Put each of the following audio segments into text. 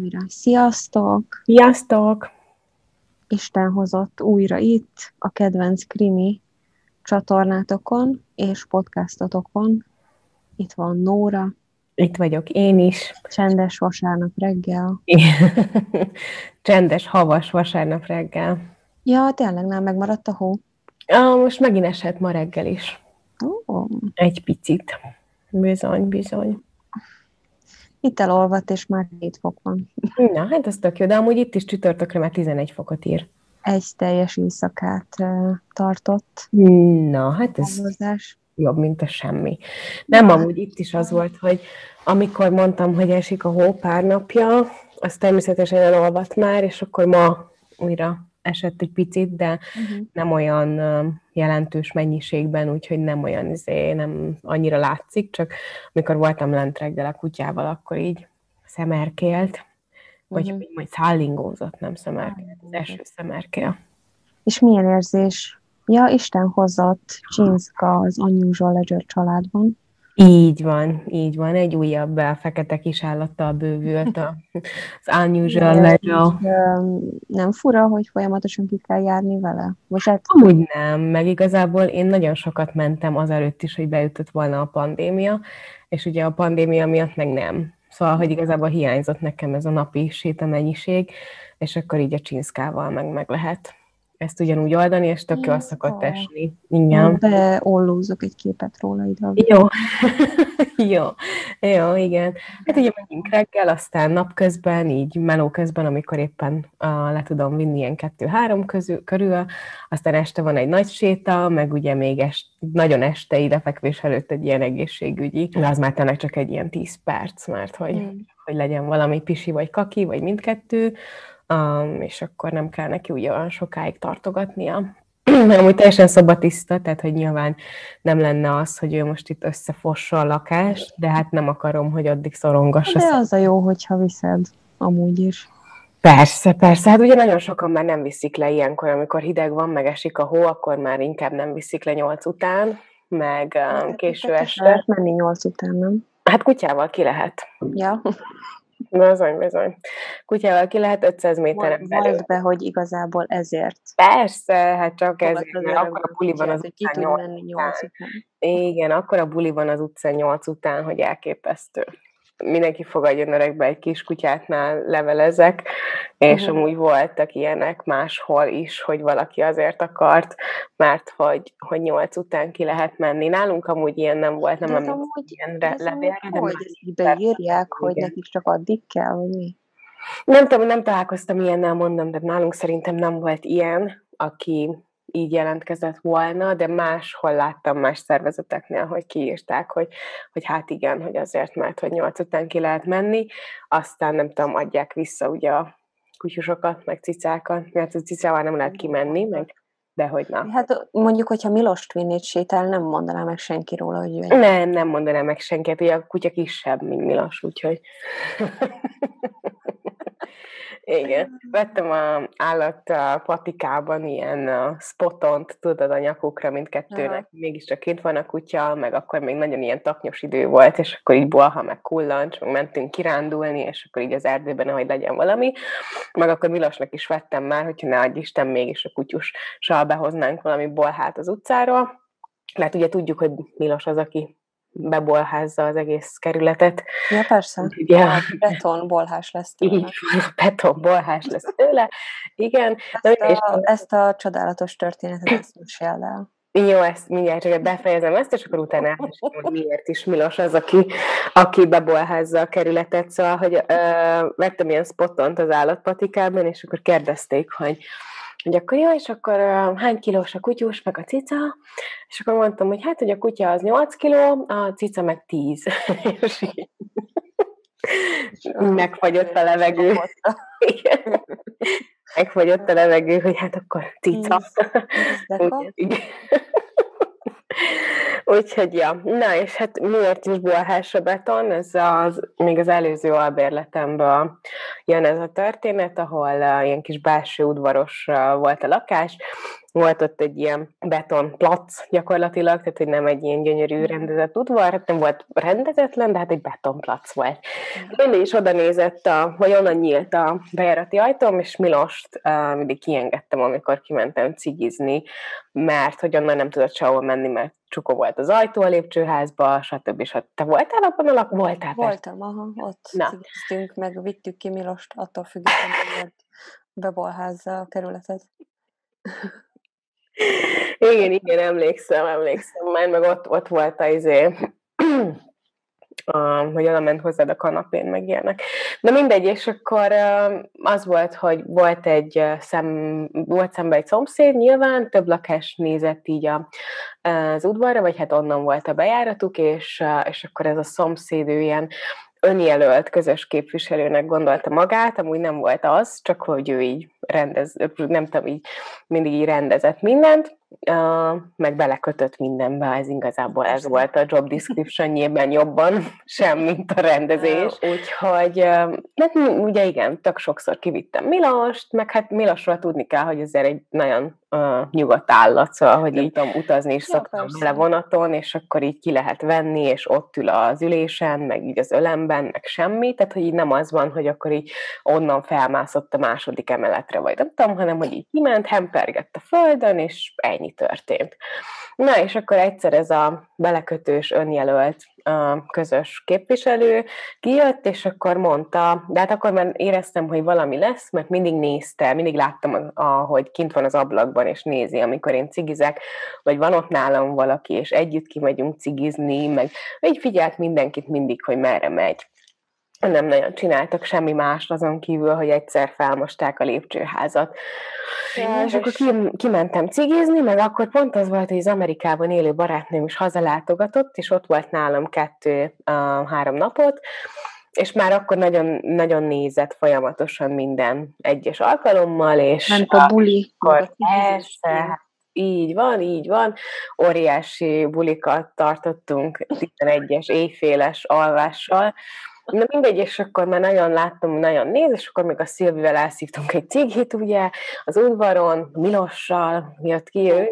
újra. Sziasztok! Sziasztok! Isten hozott újra itt a kedvenc krimi csatornátokon és podcastotokon. Itt van Nóra. Itt vagyok én is. Csendes vasárnap reggel. Csendes, havas vasárnap reggel. Ja, tényleg nem megmaradt a hó? Ah, most megint esett ma reggel is. Oh. Egy picit. Bizony, bizony. Itt elolvadt, és már 7 fok van. Na, hát ez tök jó, de amúgy itt is csütörtökre már 11 fokot ír. Egy teljes éjszakát tartott. Na, hát ez Havazás. jobb, mint a semmi. Nem, amúgy itt is az volt, hogy amikor mondtam, hogy esik a hó pár napja, az természetesen elolvadt már, és akkor ma újra esett egy picit, de Uh-huh. nem olyan jelentős mennyiségben, úgyhogy nem olyan, izé, nem annyira látszik, csak amikor voltam lent reggel a kutyával, akkor így szemerkélt, vagy uh-huh. majd szállingózott, nem szemerkélt, az eső szemerkél. És milyen érzés? Ja, Isten hozott Csinszka az Unusual Ledger családban. Így van, így van, egy újabb fekete kis állattal bővült a- az unusual. Öm, Nem fura, hogy folyamatosan ki kell járni vele? Most hát, Amúgy nem, meg igazából én nagyon sokat mentem azelőtt is, hogy beütött volna a pandémia, és ugye a pandémia miatt meg nem. Szóval, hogy igazából hiányzott nekem ez a napi sétamennyiség, és akkor így a csinszkával meg, meg lehet ezt ugyanúgy oldani, és tök jól szokott esni. Igen. beollózok egy képet róla ide. Jó. jó, jó, igen. Hát ugye megyünk reggel, aztán napközben, így meló közben, amikor éppen uh, le tudom vinni ilyen kettő-három közül, körül, aztán este van egy nagy séta, meg ugye még est, nagyon este idefekvés előtt egy ilyen egészségügyi, de az már tényleg csak egy ilyen 10 perc, mert hogy, Mm. hogy legyen valami pisi vagy kaki, vagy mindkettő, um, és akkor nem kell neki ugye olyan sokáig tartogatnia. Amúgy teljesen szobatiszta, tehát hogy nyilván nem lenne az, hogy ő most itt összefossa a lakást, de hát nem akarom, hogy addig szorongassa. De az a jó, hogyha viszed, amúgy is. Persze, persze. Hát ugye nagyon sokan már nem viszik le ilyenkor, amikor hideg van, meg esik a hó, akkor már inkább nem viszik le nyolc után, meg um, késő Hát, este. Lehet menni nyolc után, nem? Hát kutyával ki lehet. Ja, Bizony, bizony. Kutyával ki lehet 500 méteren belül. Mondd be, hogy igazából ezért. Persze, hát csak Fogad ezért, mert akkor a buli van az utcán tud 8 menni után. után. Igen, akkor a buli van az utcán 8 után, hogy elképesztő. Mindenki fogadjon öregbe egy kis kutyátnál levelezek, és Mhm. amúgy voltak ilyenek máshol is, hogy valaki azért akart, mert hogy, hogy 8 után ki lehet menni. Nálunk amúgy ilyen nem volt, nem ez emlékszem ilyen levélre, de hogy ezt beírják, hogy nekik csak addig kell, vagy mi? Nem tudom, nem találkoztam ilyennel, mondom, de nálunk szerintem nem volt ilyen, aki így jelentkezett volna, de máshol láttam más szervezeteknél, hogy kiírták, hogy, hogy hát igen, hogy azért, mert hogy nyolc után ki lehet menni, aztán nem tudom, adják vissza ugye a kutyusokat, meg cicákat, mert a cicával nem lehet kimenni, meg de hogy na. Hát mondjuk, hogyha Milost vinnéd sétál, nem mondaná meg senki róla, hogy ő Nem, nem mondanám meg senkinek, ugye a kutya kisebb, mint Milos, úgyhogy... Igen. Vettem a állat patikában ilyen spotont, tudod, a nyakukra mindkettőnek. Aha. Mégiscsak kint van a kutya, meg akkor még nagyon ilyen taknyos idő volt, és akkor így bolha, meg kullancs, meg mentünk kirándulni, és akkor így az erdőben, hogy legyen valami. Meg akkor Milosnak is vettem már, hogyha ne adj Isten, mégis a kutyussal behoznánk valami bolhát az utcáról. Hát ugye tudjuk, hogy Milos az, aki bebolházza az egész kerületet. Ja, persze. Ugye, A beton bolhás lesz tőle. így van, a beton bolhás lesz tőle. Igen, Ezt és a, ezt a csodálatos történetet ezt meséld el. Jó, ezt mindjárt csak befejezem ezt, és akkor utána elmesélem, hogy miért is Milos az, aki, aki bebolházza a kerületet. Szóval, hogy ö, vettem ilyen spotont az állatpatikában, és akkor kérdezték, hogy hogy akkor jó, és akkor hány kilós a kutyus, meg a cica, és akkor mondtam, hogy hát, hogy a kutya az 8 kiló, a cica meg 10. és így megfagyott a levegő. Igen. Megfagyott a levegő, hogy hát akkor cica. Úgy- igen. Úgyhogy, ja. Na, és hát miért is bolhás a beton? Ez az, még az előző albérletemből jön ez a történet, ahol uh, ilyen kis belső udvaros uh, volt a lakás, volt ott egy ilyen betonplac gyakorlatilag, tehát hogy nem egy ilyen gyönyörű mhm. rendezett udvar, hát nem volt rendezetlen, de hát egy betonplac volt. Mindig is oda nézett, a, vagy onnan nyílt a bejárati ajtóm, és Milost uh, mindig kiengedtem, amikor kimentem cigizni, mert hogy onnan nem tudott sehol menni, mert csukó volt az ajtó a lépcsőházba, stb. stb. Te voltál abban a lak? Voltál? Voltam, aha, ott Na. cigiztünk, meg vittük ki Milost, attól függetlenül, hogy bebolházza a kerületet. igen, igen, emlékszem, emlékszem. Már meg ott, ott volt a izé, hogy oda ment hozzád a kanapén, meg ilyenek. Na mindegy, és akkor az volt, hogy volt egy szem, volt szembe egy szomszéd, nyilván több lakás nézett így a, az udvarra, vagy hát onnan volt a bejáratuk, és, és akkor ez a szomszéd ő ilyen önjelölt közös képviselőnek gondolta magát, amúgy nem volt az, csak hogy ő így rendez, nem tudom, így mindig így rendezett mindent, uh, meg belekötött mindenbe, ez igazából ez volt a job description jobban sem, mint a rendezés. Úgyhogy, uh, hát ugye igen, tök sokszor kivittem Milost, meg hát Milosról tudni kell, hogy azért egy nagyon uh, nyugodt állat, szóval, hogy így tudom, utazni is ja, szoktam vele vonaton, és akkor így ki lehet venni, és ott ül az ülésen, meg így az ölemben, meg semmi, tehát hogy így nem az van, hogy akkor így onnan felmászott a második emeletre, vagy nem tudom, hanem hogy így kiment, hempergett a földön, és ennyi történt. Na, és akkor egyszer ez a belekötős, önjelölt közös képviselő kijött, és akkor mondta, de hát akkor már éreztem, hogy valami lesz, mert mindig nézte, mindig láttam, hogy kint van az ablakban, és nézi, amikor én cigizek, vagy van ott nálam valaki, és együtt kimegyünk cigizni, meg így figyelt mindenkit mindig, hogy merre megy nem nagyon csináltak semmi más azon kívül, hogy egyszer felmosták a lépcsőházat. Ja, és akkor kimentem cigizni, meg akkor pont az volt, hogy az Amerikában élő barátnőm is hazalátogatott, és ott volt nálam kettő-három napot, és már akkor nagyon, nagyon nézett folyamatosan minden egyes alkalommal, és Ment a buli. Akkor persze, hát így van, így van. Óriási bulikat tartottunk 11-es éjféles alvással, Na mindegy, és akkor már nagyon láttam, nagyon néz, és akkor még a Szilvivel elszívtunk egy cigit, ugye, az udvaron, Milossal jött ki ő,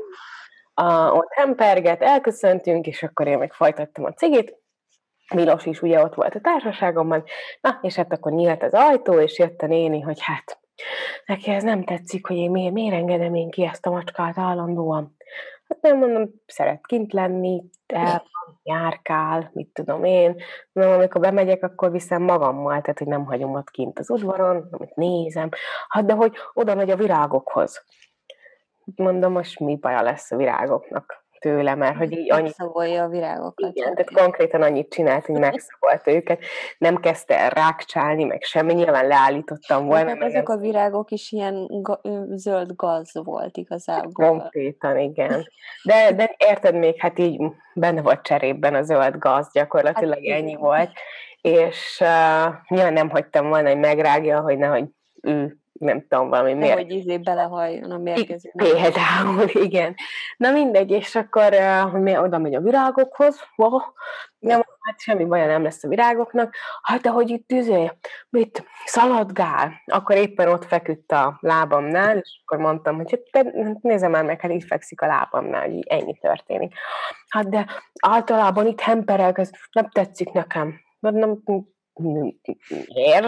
a, ott hemperget, elköszöntünk, és akkor én meg folytattam a cigit, Milos is ugye ott volt a társaságomban, na, és hát akkor nyílt az ajtó, és jött a néni, hogy hát, neki ez nem tetszik, hogy én miért, miért engedem én ki ezt a macskát állandóan. Hát nem mondom, szeret kint lenni, el járkál, mit tudom én. Na, amikor bemegyek, akkor viszem magammal, tehát hogy nem hagyom ott kint az udvaron, amit nézem. Hát de hogy oda megy a virágokhoz. Mondom, most mi baja lesz a virágoknak? Tőle, mert hogy így annyit... Megszagolja a virágokat. Igen, tehát konkrétan annyit csinált, hogy megszagolt őket. Nem kezdte el rákcsálni, meg semmi, nyilván leállítottam volna. Hát ezek a virágok is ilyen ga- zöld gaz volt igazából. Konkrétan, igen. De, de érted még, hát így benne volt cserében a zöld gaz, gyakorlatilag hát, ennyi volt. És uh, nyilván nem hagytam volna, hogy megrágja, hogy nehogy ő nem tudom, valami miért. Hogy izé belehajjon a mérgező. Például, igen. Na mindegy, és akkor hogy mi oda megy a virágokhoz, oh, nem, hát semmi baja nem lesz a virágoknak, hát de hogy itt tüzé, mit szaladgál, akkor éppen ott feküdt a lábamnál, és akkor mondtam, hogy hát, nézem már meg, hát itt fekszik a lábamnál, hogy ennyi történik. Hát de általában itt hemperek, ez nem tetszik nekem. Nem,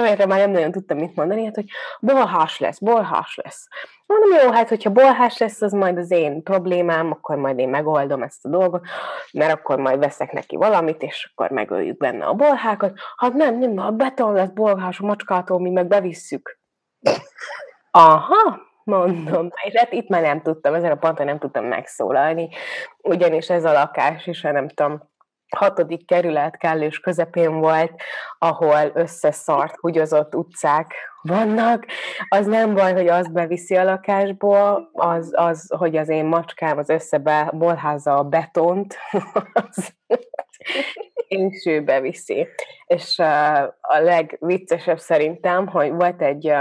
erre már nem nagyon tudtam mit mondani, hát hogy bolhás lesz, bolhás lesz. Mondom, jó, hát hogyha bolhás lesz, az majd az én problémám, akkor majd én megoldom ezt a dolgot, mert akkor majd veszek neki valamit, és akkor megöljük benne a bolhákat. Hát nem, nem, a beton lesz bolhás a macskától, mi meg bevisszük. Aha, mondom. És hát itt már nem tudtam, ezen a ponton nem tudtam megszólalni, ugyanis ez a lakás is, nem tudom, hatodik kerület kellős közepén volt, ahol összeszart, hugyozott utcák vannak, az nem baj, hogy azt beviszi a lakásból, az, az hogy az én macskám az összebe bolházza a betont, az és ő beviszi. És a legviccesebb szerintem, hogy volt egy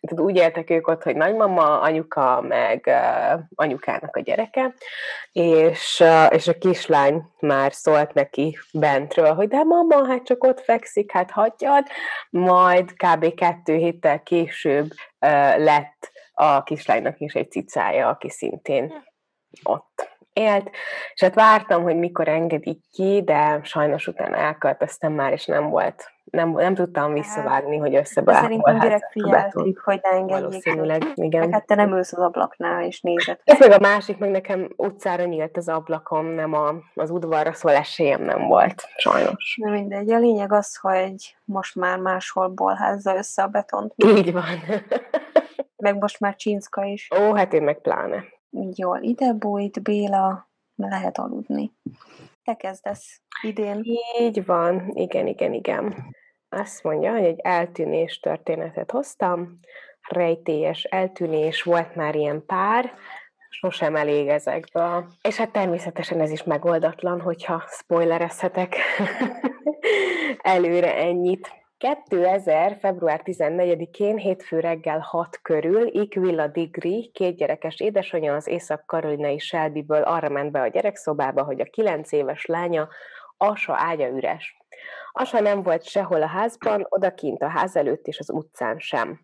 tehát úgy éltek ők ott, hogy nagymama, anyuka, meg uh, anyukának a gyereke, és, uh, és a kislány már szólt neki bentről, hogy de mama, hát csak ott fekszik, hát hagyjad, majd kb. kettő héttel később uh, lett a kislánynak is egy cicája, aki szintén ott élt, és hát vártam, hogy mikor engedik ki, de sajnos utána elköltöztem már, és nem volt, nem, nem tudtam visszavágni, hogy összebeállva. Szerintem direkt figyelték, hogy ne engedjék. Valószínűleg, igen. Hát te nem ülsz az ablaknál, és nézed. Ez meg a másik, meg nekem utcára nyílt az ablakom, nem a, az udvarra, szóval esélyem nem volt, sajnos. Na mindegy, a lényeg az, hogy most már máshol bolházza össze a betont. Így van. meg most már Csinszka is. Ó, hát én meg pláne jól ide bújt, Béla, lehet aludni. Te kezdesz idén. Így van, igen, igen, igen. Azt mondja, hogy egy eltűnés történetet hoztam, rejtélyes eltűnés, volt már ilyen pár, sosem elég ezekből. És hát természetesen ez is megoldatlan, hogyha spoilerezhetek előre ennyit. 2000. február 14-én hétfő reggel 6 körül Ikvilla Digri, két gyerekes édesanyja az észak-karolinai Shelbyből arra ment be a gyerekszobába, hogy a 9 éves lánya Asa ágya üres. Asa nem volt sehol a házban, odakint a ház előtt és az utcán sem.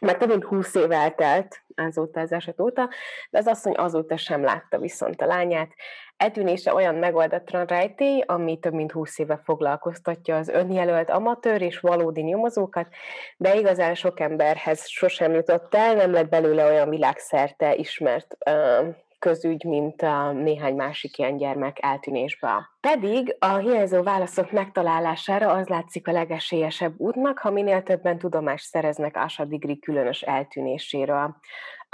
Mert több mint 20 év eltelt azóta az eset óta, de az asszony azóta sem látta viszont a lányát, Eltűnése olyan megoldatlan rejtély, ami több mint 20 éve foglalkoztatja az önjelölt amatőr és valódi nyomozókat, de igazán sok emberhez sosem jutott el, nem lett belőle olyan világszerte ismert közügy, mint a néhány másik ilyen gyermek eltűnésbe. Pedig a hiányzó válaszok megtalálására az látszik a legesélyesebb útnak, ha minél többen tudomást szereznek Asa Digri különös eltűnéséről.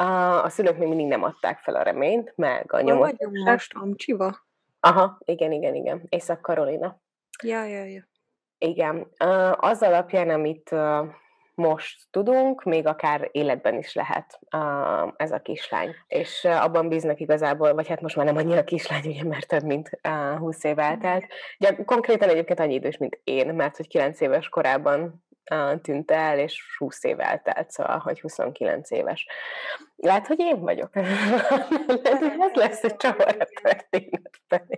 A, a szülők még mindig nem adták fel a reményt, meg a nyomot. most Amcsiva? Aha, igen, igen, igen. Észak-Karolina. Ja, ja, ja. Igen. Az alapján, amit most tudunk, még akár életben is lehet uh, ez a kislány. És uh, abban bíznak igazából, vagy hát most már nem annyira kislány, ugye, mert több mint uh, 20 év eltelt. Ugye, konkrétan egyébként annyi idős, mint én, mert hogy 9 éves korában tűnt el, és 20 év eltelt, szóval, hogy 29 éves. Lehet, hogy én vagyok. ez lesz egy csavar történetben.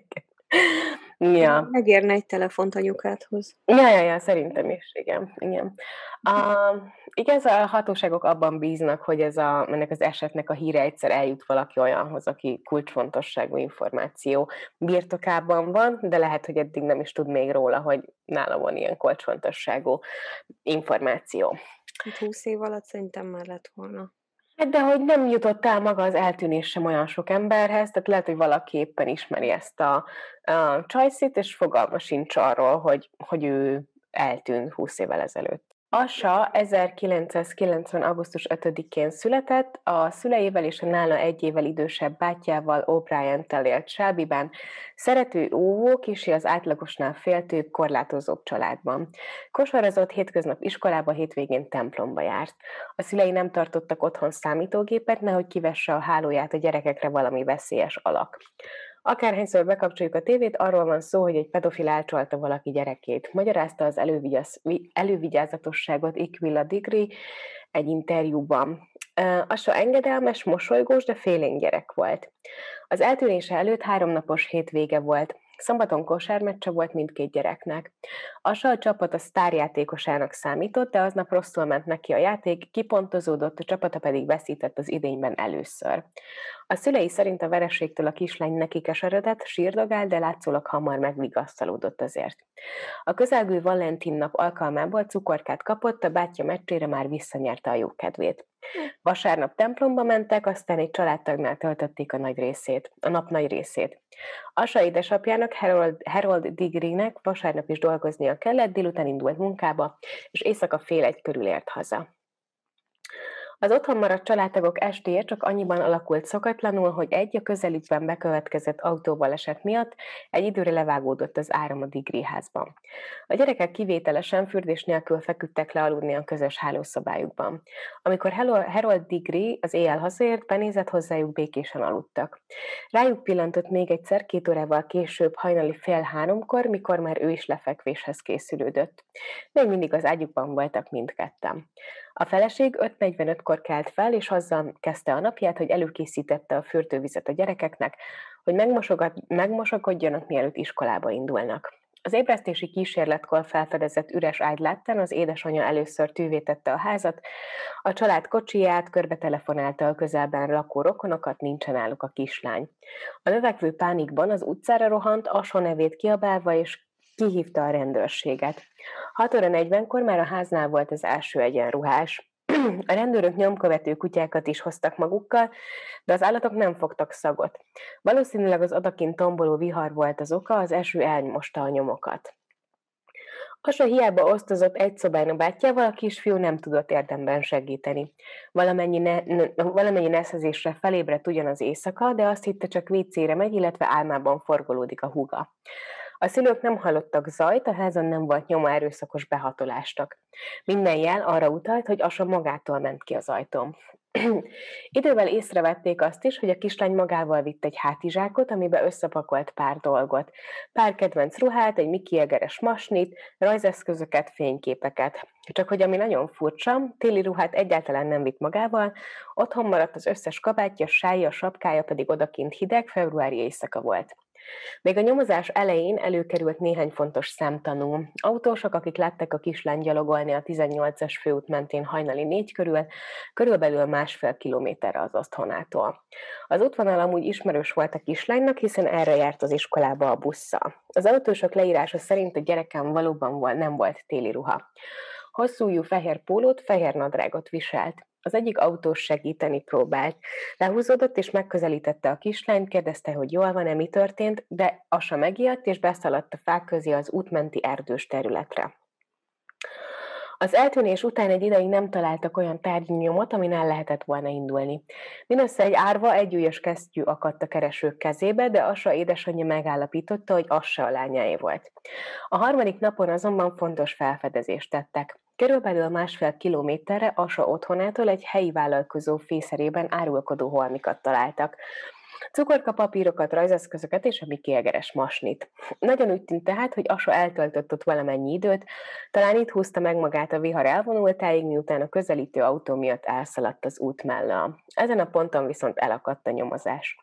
Ja. Megérne egy telefont anyukádhoz. Ja, ja, ja, szerintem is, igen. igen. Uh, igaz, a hatóságok abban bíznak, hogy ez a, ennek az esetnek a híre egyszer eljut valaki olyanhoz, aki kulcsfontosságú információ birtokában van, de lehet, hogy eddig nem is tud még róla, hogy nála van ilyen kulcsfontosságú információ. 20 év alatt szerintem már lett volna. Hát de hogy nem jutott el maga az eltűnés sem olyan sok emberhez, tehát lehet, hogy valaki éppen ismeri ezt a, a csajszit, és fogalma sincs arról, hogy, hogy ő eltűnt 20 évvel ezelőtt. Asa 1990. augusztus 5-én született, a szüleivel és a nála egy évvel idősebb bátyjával O'Brien-tel élt Sábiben, szerető óvó, kisi az átlagosnál féltőbb, korlátozóbb családban. Kosarazott hétköznap iskolába, hétvégén templomba járt. A szülei nem tartottak otthon számítógépet, nehogy kivesse a hálóját a gyerekekre valami veszélyes alak. Akárhányszor bekapcsoljuk a tévét, arról van szó, hogy egy pedofil elcsalta valaki gyerekét. Magyarázta az elővigyáz, elővigyázatosságot Ikvilla Digri egy interjúban. Asa engedelmes, mosolygós, de félénk gyerek volt. Az eltűnése előtt háromnapos hétvége volt. Szombaton kosármeccse volt mindkét gyereknek. Asa a csapat a sztárjátékosának számított, de aznap rosszul ment neki a játék, kipontozódott, a csapata pedig veszített az idényben először. A szülei szerint a vereségtől a kislány neki keseredett, sírdogál, de látszólag hamar megvigasztalódott azért. A közelgő Valentin nap alkalmából cukorkát kapott, a bátyja meccsére már visszanyerte a jókedvét. Vasárnap templomba mentek, aztán egy családtagnál töltötték a nagy részét, a nap nagy részét. Asa édesapjának, Harold, Harold Digrinek vasárnap is dolgoznia kellett, délután indult munkába, és éjszaka fél egy körül ért haza. Az otthon maradt családtagok estéje csak annyiban alakult szokatlanul, hogy egy a közelükben bekövetkezett autóbaleset miatt egy időre levágódott az áram a digriházban. A gyerekek kivételesen fürdés nélkül feküdtek le aludni a közös hálószobájukban. Amikor Harold Digri az éjjel hazaért, benézett hozzájuk békésen aludtak. Rájuk pillantott még egyszer két órával később hajnali fél háromkor, mikor már ő is lefekvéshez készülődött. Még mindig az ágyukban voltak mindketten. A feleség 5.45-kor kelt fel, és azzal kezdte a napját, hogy előkészítette a fürdővizet a gyerekeknek, hogy megmosakodjanak, mielőtt iskolába indulnak. Az ébresztési kísérletkor felfedezett üres ágy láttán az édesanyja először tűvé tette a házat, a család kocsiját, körbe telefonálta a közelben lakó rokonokat, nincsen álluk a kislány. A növekvő pánikban az utcára rohant, Aso nevét kiabálva, és kihívta a rendőrséget. 6 óra 40-kor már a háznál volt az első egyenruhás. A rendőrök nyomkövető kutyákat is hoztak magukkal, de az állatok nem fogtak szagot. Valószínűleg az adakint tomboló vihar volt az oka, az eső elmosta a nyomokat. Asa hiába osztozott egy szobán a bátyjával, a kisfiú nem tudott érdemben segíteni. Valamennyi, ne, valamennyi neszezésre felébredt ugyan az éjszaka, de azt hitte csak vécére megy, illetve álmában forgolódik a húga. A szülők nem hallottak zajt, a házon nem volt nyoma erőszakos behatolásnak. Minden jel arra utalt, hogy Asa magától ment ki az ajtón. Idővel észrevették azt is, hogy a kislány magával vitt egy hátizsákot, amibe összepakolt pár dolgot. Pár kedvenc ruhát, egy Mickey Egeres masnit, rajzeszközöket, fényképeket. Csak hogy ami nagyon furcsa, téli ruhát egyáltalán nem vitt magával, otthon maradt az összes kabátja, sája, sapkája pedig odakint hideg, februári éjszaka volt. Még a nyomozás elején előkerült néhány fontos szemtanú. Autósok, akik látták a kislány gyalogolni a 18-as főút mentén hajnali négy körül, körülbelül másfél kilométerre az otthonától. Az útvonal amúgy ismerős volt a kislánynak, hiszen erre járt az iskolába a bussza. Az autósok leírása szerint a gyerekem valóban nem volt téli ruha. Hosszújú fehér pólót, fehér nadrágot viselt. Az egyik autós segíteni próbált. Lehúzódott és megközelítette a kislányt, kérdezte, hogy jól van-e, mi történt, de Asa megijedt és beszaladt a fák közé az útmenti erdős területre. Az eltűnés után egy ideig nem találtak olyan tárgyi nyomot, amin el lehetett volna indulni. Mindössze egy árva, egy újas kesztyű akadt a keresők kezébe, de Asa édesanyja megállapította, hogy az se a lányáé volt. A harmadik napon azonban fontos felfedezést tettek. Körülbelül másfél kilométerre Asa otthonától egy helyi vállalkozó fészerében árulkodó holmikat találtak cukorka papírokat, rajzeszközöket és a Miki Egeres masnit. Nagyon úgy tűnt tehát, hogy Asa eltöltött ott valamennyi időt, talán itt húzta meg magát a vihar elvonultáig, miután a közelítő autó miatt elszaladt az út mellől. Ezen a ponton viszont elakadt a nyomozás.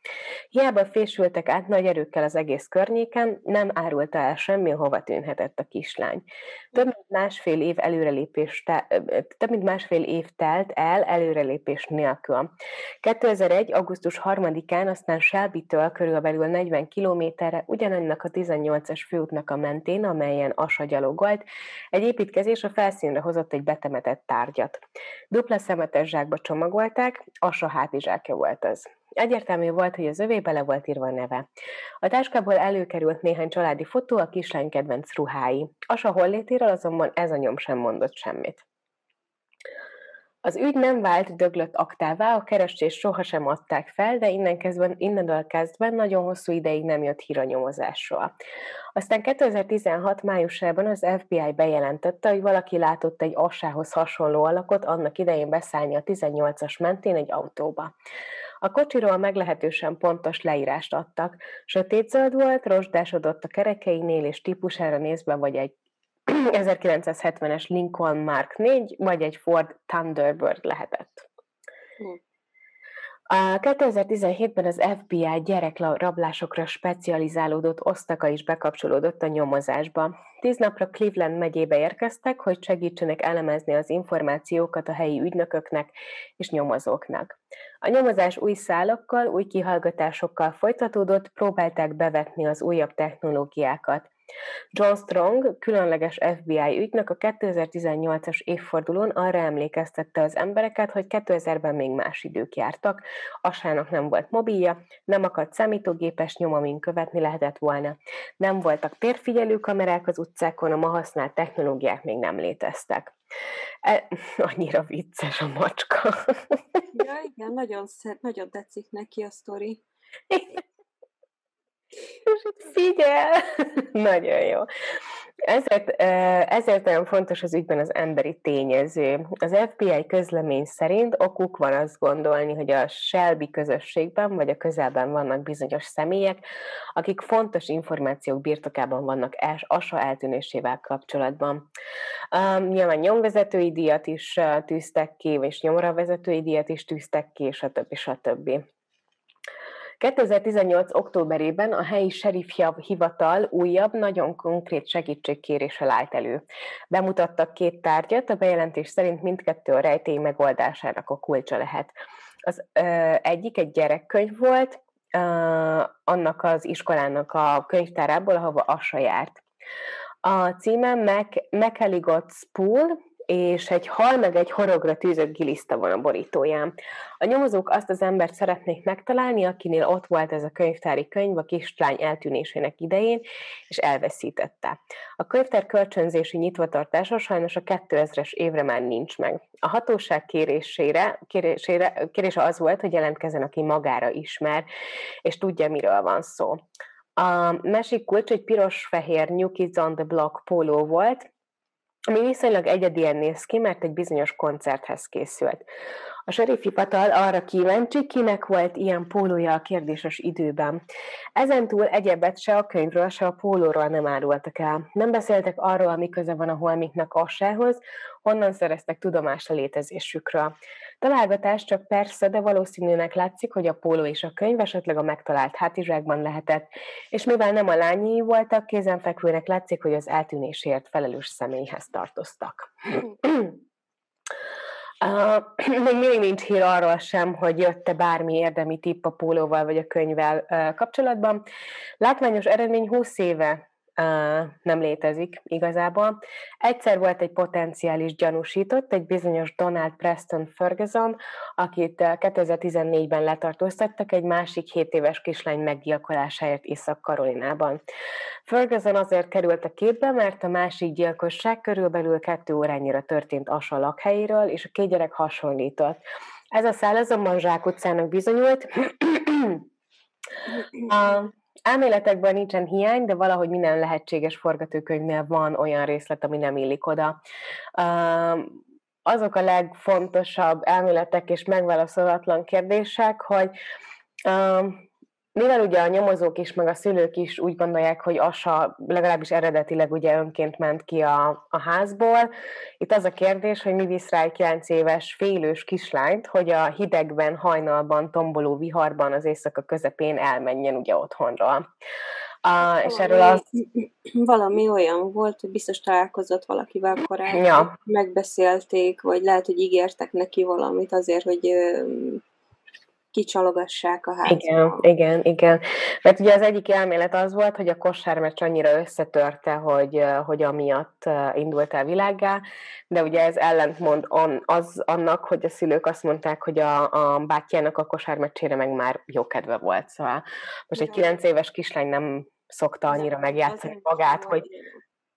Hiába fésültek át nagy erőkkel az egész környéken, nem árulta el semmi, hova tűnhetett a kislány. Több mint másfél év előrelépés, több mint másfél év telt el előrelépés nélkül. 2001. augusztus 3-án aztán Shelby-től körülbelül 40 kilométerre ugyanannak a 18-es főútnak a mentén, amelyen Asa gyalogolt, egy építkezés a felszínre hozott egy betemetett tárgyat. Dupla szemetes zsákba csomagolták, Asa hátizsákja volt az. Egyértelmű volt, hogy az övé bele volt írva a neve. A táskából előkerült néhány családi fotó, a kislány kedvenc ruhái. Asa hollétéről azonban ez a nyom sem mondott semmit. Az ügy nem vált döglött aktává, a keresést sohasem adták fel, de innen kezdve, innentől kezdve nagyon hosszú ideig nem jött hír a nyomozásról. Aztán 2016 májusában az FBI bejelentette, hogy valaki látott egy asához hasonló alakot annak idején beszállni a 18-as mentén egy autóba. A kocsiról meglehetősen pontos leírást adtak. Sötétzöld volt, rozsdásodott a kerekeinél, és típusára nézve vagy egy 1970-es Lincoln Mark 4, vagy egy Ford Thunderbird lehetett. Hm. A 2017-ben az FBI gyerekrablásokra specializálódott osztaka is bekapcsolódott a nyomozásba. Tíz napra Cleveland megyébe érkeztek, hogy segítsenek elemezni az információkat a helyi ügynököknek és nyomozóknak. A nyomozás új szálakkal, új kihallgatásokkal folytatódott, próbálták bevetni az újabb technológiákat. John Strong, különleges FBI ügynök a 2018-as évfordulón arra emlékeztette az embereket, hogy 2000-ben még más idők jártak, Asának nem volt mobilja, nem akadt számítógépes nyom, amin követni lehetett volna. Nem voltak térfigyelő kamerák az utcákon, a ma használt technológiák még nem léteztek. E, annyira vicces a macska. Ja, igen, nagyon, szed, nagyon tetszik neki a sztori. És figyel! Nagyon jó. Ezért, ezért nagyon fontos az ügyben az emberi tényező. Az FBI közlemény szerint okuk van azt gondolni, hogy a Shelby közösségben vagy a közelben vannak bizonyos személyek, akik fontos információk birtokában vannak Asa eltűnésével kapcsolatban. Um, nyilván nyomvezetői díjat is tűztek ki, és nyomra vezetői díjat is tűztek ki, stb. stb. 2018. októberében a helyi serif hivatal újabb, nagyon konkrét segítségkéréssel állt elő. Bemutattak két tárgyat, a bejelentés szerint mindkettő a rejtély megoldásának a kulcsa lehet. Az ö, egyik egy gyerekkönyv volt, ö, annak az iskolának a könyvtárából, ahova Asa járt. A címe McElligot's Pool, és egy hal meg egy horogra tűzött giliszta van a borítóján. A nyomozók azt az embert szeretnék megtalálni, akinél ott volt ez a könyvtári könyv a kislány eltűnésének idején, és elveszítette. A könyvtár kölcsönzési nyitvatartása sajnos a 2000-es évre már nincs meg. A hatóság kérésére, kérésére, kérése az volt, hogy jelentkezzen, aki magára ismer, és tudja, miről van szó. A másik kulcs egy piros-fehér New Kids on the Block póló volt, ami viszonylag egyedien néz ki, mert egy bizonyos koncerthez készült. A serif hivatal arra kíváncsi, kinek volt ilyen pólója a kérdéses időben. Ezentúl egyebet se a könyvről, se a pólóról nem árultak el. Nem beszéltek arról, ami köze van a holmiknak assához, honnan szereztek tudomást a létezésükről. Találgatás csak persze, de valószínűnek látszik, hogy a póló és a könyv esetleg a megtalált hátizsákban lehetett, és mivel nem a lányai voltak, kézenfekvőnek látszik, hogy az eltűnésért felelős személyhez tartoztak. Uh, még mindig nincs hír arról sem, hogy jött-e bármi érdemi tipp a pólóval vagy a könyvvel kapcsolatban. Látványos eredmény 20 éve nem létezik igazából. Egyszer volt egy potenciális gyanúsított, egy bizonyos Donald Preston Ferguson, akit 2014-ben letartóztattak egy másik 7 éves kislány meggyilkolásáért Észak-Karolinában. Ferguson azért került a képbe, mert a másik gyilkosság körülbelül kettő órányira történt Asa lakhelyéről, és a két gyerek hasonlított. Ez a szál azonban Zsák utcának bizonyult. a Elméletekben nincsen hiány, de valahogy minden lehetséges forgatókönyvnél van olyan részlet, ami nem illik oda. Azok a legfontosabb elméletek és megválaszolatlan kérdések, hogy mivel ugye a nyomozók is, meg a szülők is úgy gondolják, hogy Asa legalábbis eredetileg ugye önként ment ki a, a házból, itt az a kérdés, hogy mi visz rá egy 9 éves félős kislányt, hogy a hidegben, hajnalban, tomboló viharban az éjszaka közepén elmenjen ugye otthonról. Uh, és erről az... Valami olyan volt, hogy biztos találkozott valakivel korábban, ja. megbeszélték, vagy lehet, hogy ígértek neki valamit azért, hogy kicsalogassák a házba. Igen, igen, igen. Mert ugye az egyik elmélet az volt, hogy a kosármeccs annyira összetörte, hogy, hogy amiatt indult el világgá, de ugye ez ellentmond on, az annak, hogy a szülők azt mondták, hogy a, a bátyjának a kosármeccsére meg már jó kedve volt. Szóval most egy kilenc éves kislány nem szokta annyira megjátszani magát, hogy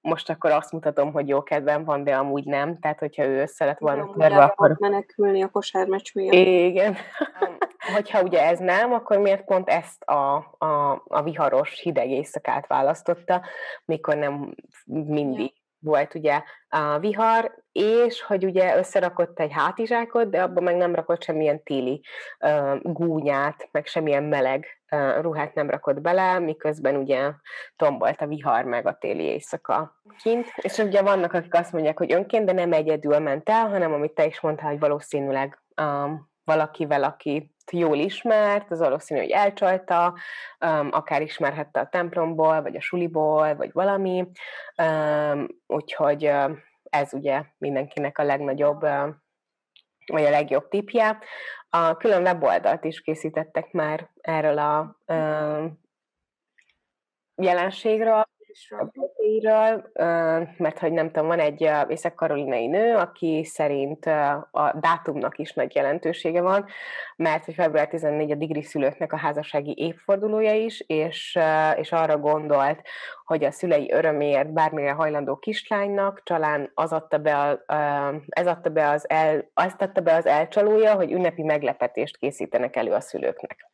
most akkor azt mutatom, hogy jó kedvem van, de amúgy nem. Tehát, hogyha ő össze lett volna törve, akkor... menekülni a kosármeccs miatt. Igen. hogyha ugye ez nem, akkor miért pont ezt a, a, a viharos, hideg éjszakát választotta, mikor nem mindig volt ugye a vihar, és hogy ugye összerakott egy hátizsákot, de abban meg nem rakott semmilyen téli uh, gúnyát, meg semmilyen meleg uh, ruhát nem rakott bele, miközben ugye tombolt a vihar meg a téli éjszaka kint. És ugye vannak, akik azt mondják, hogy önként, de nem egyedül ment el, hanem amit te is mondtál, hogy valószínűleg um, valakivel, aki jól ismert, az valószínű, hogy elcsalta, um, akár ismerhette a templomból, vagy a suliból, vagy valami, um, úgyhogy ez ugye mindenkinek a legnagyobb, vagy a legjobb tipje. A külön weboldalt is készítettek már erről a uh, jelenségről, a mert hogy nem tudom, van egy észak-karolinai nő, aki szerint a dátumnak is nagy jelentősége van, mert hogy február 14 a digri szülőknek a házassági évfordulója is, és, és arra gondolt, hogy a szülei öröméért bármire hajlandó kislánynak, talán az adta be a, ez adta be az el, azt adta be az elcsalója, hogy ünnepi meglepetést készítenek elő a szülőknek.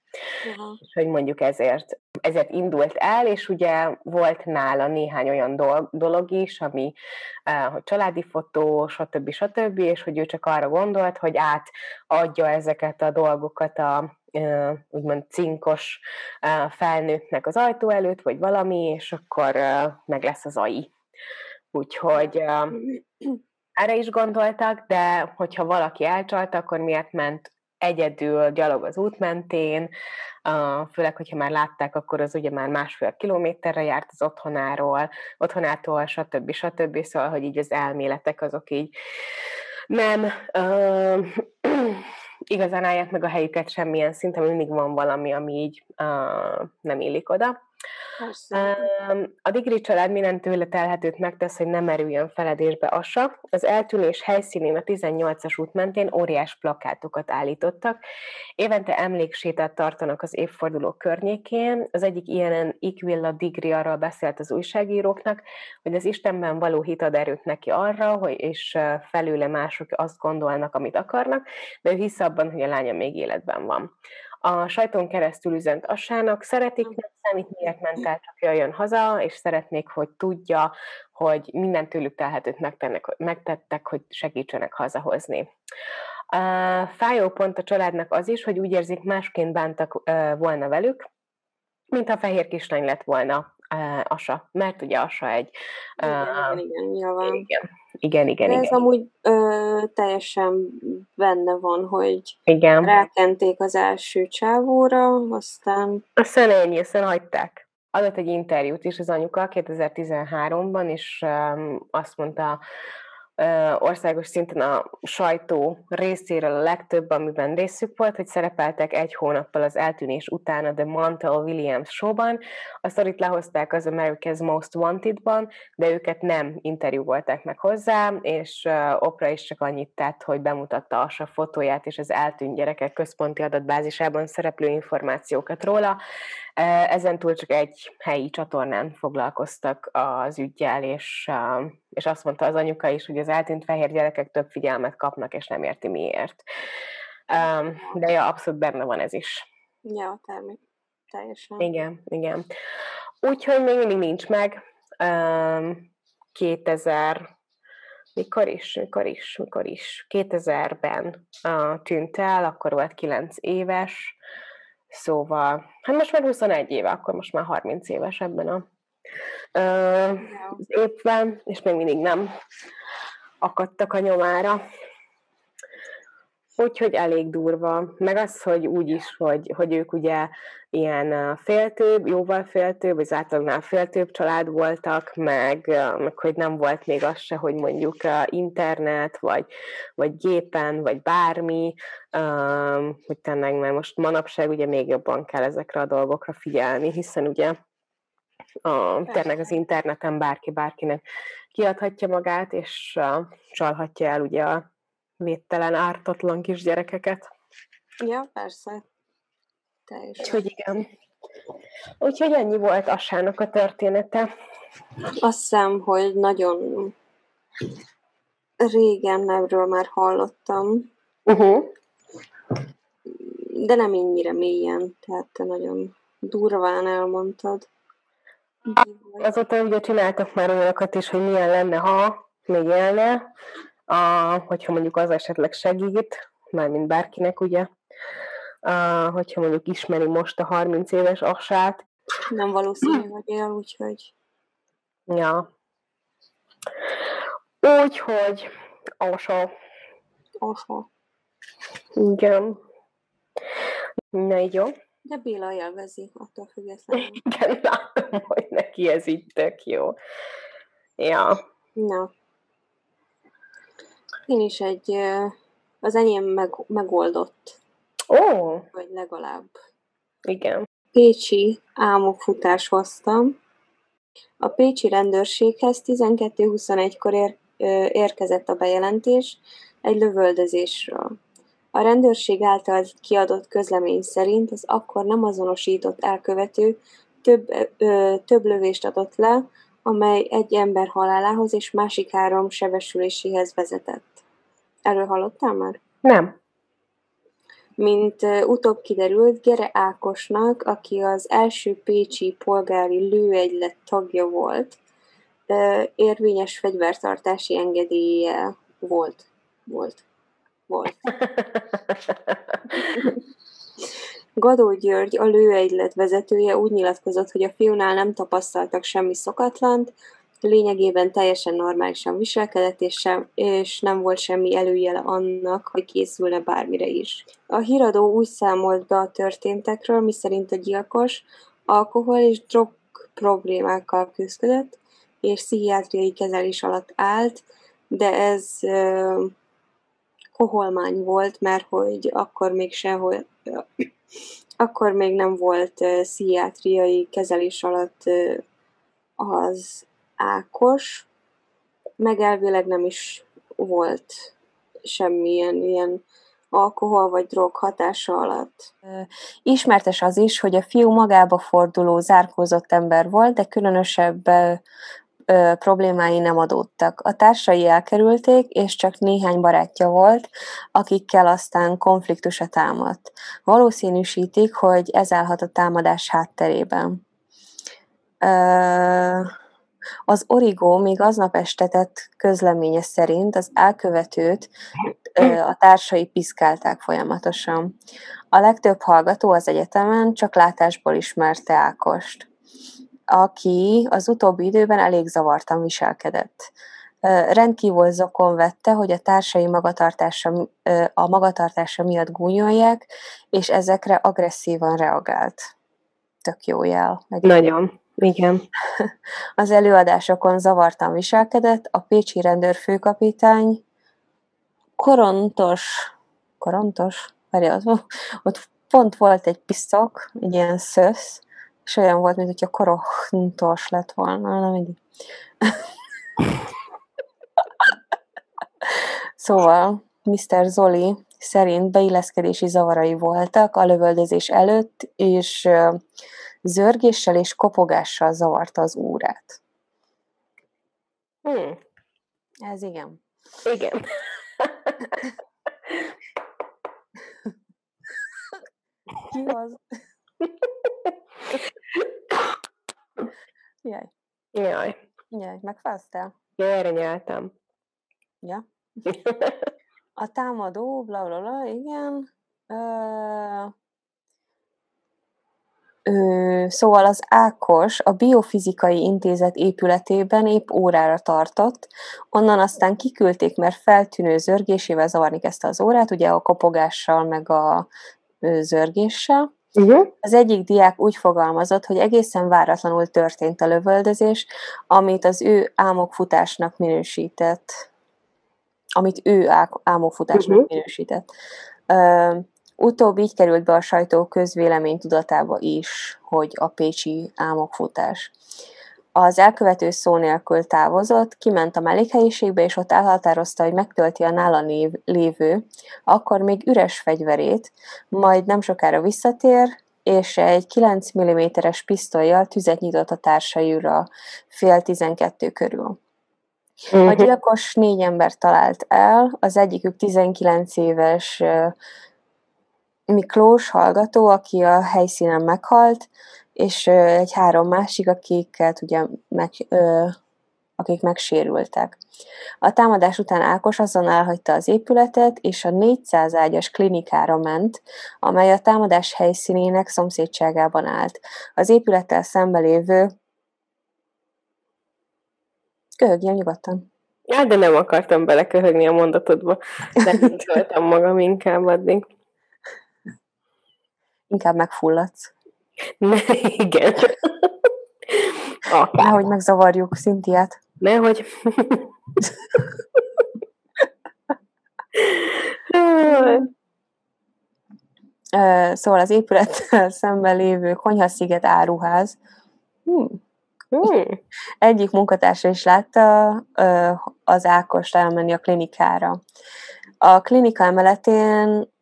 Uh-huh. És hogy mondjuk ezért, ezért indult el, és ugye volt nála néhány olyan dolog, dolog is, ami, hogy családi fotó, stb. stb., és hogy ő csak arra gondolt, hogy átadja ezeket a dolgokat a úgymond cinkos felnőttnek az ajtó előtt, vagy valami, és akkor meg lesz az AI. Úgyhogy uh, erre is gondoltak, de hogyha valaki elcsalta, akkor miért ment egyedül gyalog az út mentén, főleg, hogyha már látták, akkor az ugye már másfél kilométerre járt az otthonáról, otthonától, stb. stb. Szóval, hogy így az elméletek azok így nem uh, igazán állják meg a helyüket semmilyen szinten, mindig van valami, ami így uh, nem illik oda. A Digri család minden tőle telhetőt megtesz, hogy nem merüljön feledésbe asa. Az eltűnés helyszínén a 18-as út mentén óriás plakátokat állítottak. Évente emléksétát tartanak az évforduló környékén. Az egyik ilyenen Ikvilla Digri arról beszélt az újságíróknak, hogy az Istenben való hit ad erőt neki arra, hogy és felőle mások azt gondolnak, amit akarnak, de ő hisz abban, hogy a lánya még életben van a sajton keresztül üzent Assának, szeretik, nem számít, miért ment el, csak jöjjön haza, és szeretnék, hogy tudja, hogy minden tőlük telhetőt megtennek, megtettek, hogy segítsenek hazahozni. A fájó pont a családnak az is, hogy úgy érzik, másként bántak volna velük, mint a fehér kislány lett volna uh, Asa, mert ugye Asa egy... Uh, igen, igen, igen, igen, igen, igen. De ez igen. amúgy ö, teljesen benne van, hogy igen. rákenték az első csávóra, aztán... Aztán ennyi, aztán hagyták. Adott egy interjút is az anyuka 2013-ban, és um, azt mondta, országos szinten a sajtó részéről a legtöbb, amiben részük volt, hogy szerepeltek egy hónappal az eltűnés után a The Montel Williams showban. A sztorit lehozták az America's Most Wanted-ban, de őket nem interjúvolták meg hozzá, és Oprah is csak annyit tett, hogy bemutatta a fotóját és az eltűnt gyerekek központi adatbázisában szereplő információkat róla. Ezen túl csak egy helyi csatornán foglalkoztak az ügyjel, és, és azt mondta az anyuka is, hogy az eltűnt fehér gyerekek több figyelmet kapnak, és nem érti miért. De ja, abszolút benne van ez is. Ja. Teljesen. Igen, igen. Úgyhogy még mindig nincs meg. 2000 mikor is, mikor is, mikor is. 2000-ben tűnt el, akkor volt 9 éves, Szóval, hát most már 21 éve, akkor most már 30 éves ebben a uh, az évben, és még mindig nem akadtak a nyomára. Úgyhogy elég durva. Meg az, hogy úgy is, hogy, hogy ők ugye ilyen féltőbb, jóval féltőbb, vagy átlagnál féltőbb család voltak, meg, meg hogy nem volt még az se, hogy mondjuk internet, vagy, vagy gépen, vagy bármi, hogy tényleg, mert most manapság ugye még jobban kell ezekre a dolgokra figyelni, hiszen ugye a, tényleg az interneten bárki bárkinek kiadhatja magát, és csalhatja el ugye a védtelen, ártatlan kisgyerekeket. Ja, persze. Teljesen. Úgyhogy igen. Úgyhogy ennyi volt Assának a története. Azt hiszem, hogy nagyon régen erről már hallottam. Uh-huh. De nem ennyire mélyen, tehát te nagyon durván elmondtad. Azóta ugye csináltak már olyanokat is, hogy milyen lenne, ha még élne, a, hogyha mondjuk az esetleg segít, mármint bárkinek ugye, a, hogyha mondjuk ismeri most a 30 éves asát. Nem valószínű, hogy él, úgyhogy... Ja. Úgyhogy asa. Asa. Igen. Na így jó. De Béla élvezi, attól függetlenül. Igen, látom, hogy neki ez így tök jó. Ja. Na. Én is egy, az enyém meg, megoldott. Ó! Oh. Vagy legalább. Igen. Pécsi álmokfutás hoztam. A pécsi rendőrséghez 12.21-kor ér, érkezett a bejelentés egy lövöldözésről. A rendőrség által kiadott közlemény szerint az akkor nem azonosított elkövető több, ö, több lövést adott le, amely egy ember halálához és másik három sebesüléséhez vezetett. Erről hallottál már? Nem. Mint utóbb kiderült, Gere Ákosnak, aki az első pécsi polgári lőegylet tagja volt, érvényes fegyvertartási engedélye volt. Volt. Volt. Gadó György, a lőegylet vezetője úgy nyilatkozott, hogy a fiúnál nem tapasztaltak semmi szokatlant, lényegében teljesen normálisan viselkedett, és, sem, és nem volt semmi előjele annak, hogy készülne bármire is. A híradó úgy számolt be a történtekről, miszerint a gyilkos alkohol és drog problémákkal küzdött, és pszichiátriai kezelés alatt állt, de ez uh, koholmány volt, mert hogy akkor még sehol, uh, akkor még nem volt uh, pszichiátriai kezelés alatt uh, az Ákos, meg elvileg nem is volt semmilyen ilyen alkohol vagy drog hatása alatt. Ismertes az is, hogy a fiú magába forduló, zárkózott ember volt, de különösebb problémái nem adódtak. A társai elkerülték, és csak néhány barátja volt, akikkel aztán konfliktusa támadt. Valószínűsítik, hogy ez állhat a támadás hátterében. Ö, az Origo még aznap este tett közleménye szerint az elkövetőt a társai piszkálták folyamatosan. A legtöbb hallgató az egyetemen csak látásból ismerte Ákost, aki az utóbbi időben elég zavartan viselkedett. Rendkívül zokon vette, hogy a társai magatartása, a magatartása miatt gúnyolják, és ezekre agresszívan reagált. Tök jó jel. Nagyon. Igen. Az előadásokon zavartan viselkedett, a pécsi rendőrfőkapitány korontos, korontos, várja, ott pont volt egy pisztok, egy ilyen szösz, és olyan volt, mint hogyha korontos lett volna, nem így. szóval Mr. Zoli szerint beilleszkedési zavarai voltak a lövöldözés előtt, és zörgéssel és kopogással zavarta az órát. Hmm. Ez igen. Igen. Ki az? Jaj. Jaj. Jaj, megfáztál? Jaj, erre nyeltem. Ja. A támadó, bla bla bla, igen. Uh, Ö, szóval az Ákos a Biofizikai Intézet épületében épp órára tartott, onnan aztán kiküldték, mert feltűnő zörgésével zavarni kezdte az órát, ugye a kopogással, meg a ö, zörgéssel. Uh-huh. Az egyik diák úgy fogalmazott, hogy egészen váratlanul történt a lövöldözés, amit az ő álmokfutásnak minősített. Amit ő álmokfutásnak uh-huh. minősített. Ö, Utóbb így került be a sajtó közvélemény tudatába is, hogy a pécsi álmokfutás. Az elkövető szó nélkül távozott, kiment a mellékhelyiségbe, és ott elhatározta, hogy megtölti a nála név, lévő, akkor még üres fegyverét, majd nem sokára visszatér, és egy 9 mm-es pisztolyjal tüzet nyitott a társaira fél 12 körül. A gyilkos négy ember talált el, az egyikük 19 éves Miklós hallgató, aki a helyszínen meghalt, és egy három másik, akiket ugye meg, akik megsérültek. A támadás után Ákos azon elhagyta az épületet, és a 400 ágyas klinikára ment, amely a támadás helyszínének szomszédságában állt. Az épülettel szembe lévő Köhögjél nyugodtan. Ja, de nem akartam beleköhögni a mondatodba, de magam inkább addig. Inkább megfulladsz. Ne, igen. Akár. Nehogy megzavarjuk Szintiát. Nehogy. szóval az épület szemben lévő Konyhasziget áruház. Hmm. Hmm. Egyik munkatársa is látta az Ákost elmenni a klinikára. A klinika emeletén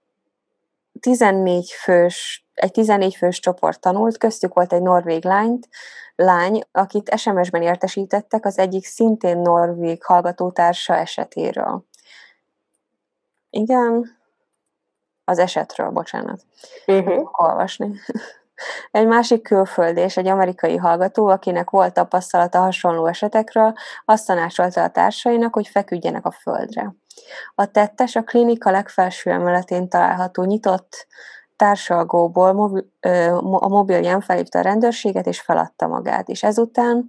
14 fős, egy 14 fős csoport tanult, köztük volt egy norvég lányt, lány, akit SMS-ben értesítettek az egyik szintén norvég hallgatótársa esetéről. Igen, az esetről, bocsánat. Uh-huh. Olvasni. Egy másik külföldi és egy amerikai hallgató, akinek volt tapasztalata hasonló esetekről, azt tanácsolta a társainak, hogy feküdjenek a földre. A tettes a klinika legfelső emeletén található nyitott társalgóból a mobilján felhívta a rendőrséget és feladta magát, és ezután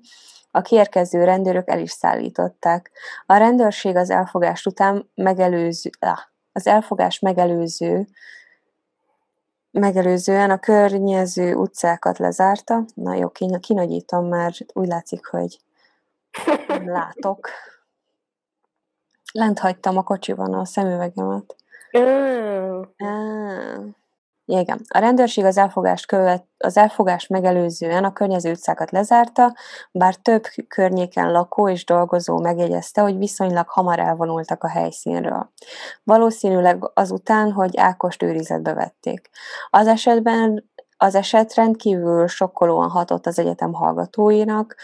a kérkező rendőrök el is szállították. A rendőrség az elfogást után megelőző, az elfogás megelőző megelőzően a környező utcákat lezárta. Na jó, kinagyítom, mert úgy látszik, hogy látok. Lent hagytam a kocsiban a szemüvegemet. Mm. Ah. Igen. A rendőrség az elfogást, követ, az elfogást megelőzően a környező utcákat lezárta, bár több környéken lakó és dolgozó megjegyezte, hogy viszonylag hamar elvonultak a helyszínről. Valószínűleg azután, hogy Ákost őrizetbe vették. Az esetben az eset rendkívül sokkolóan hatott az egyetem hallgatóinak,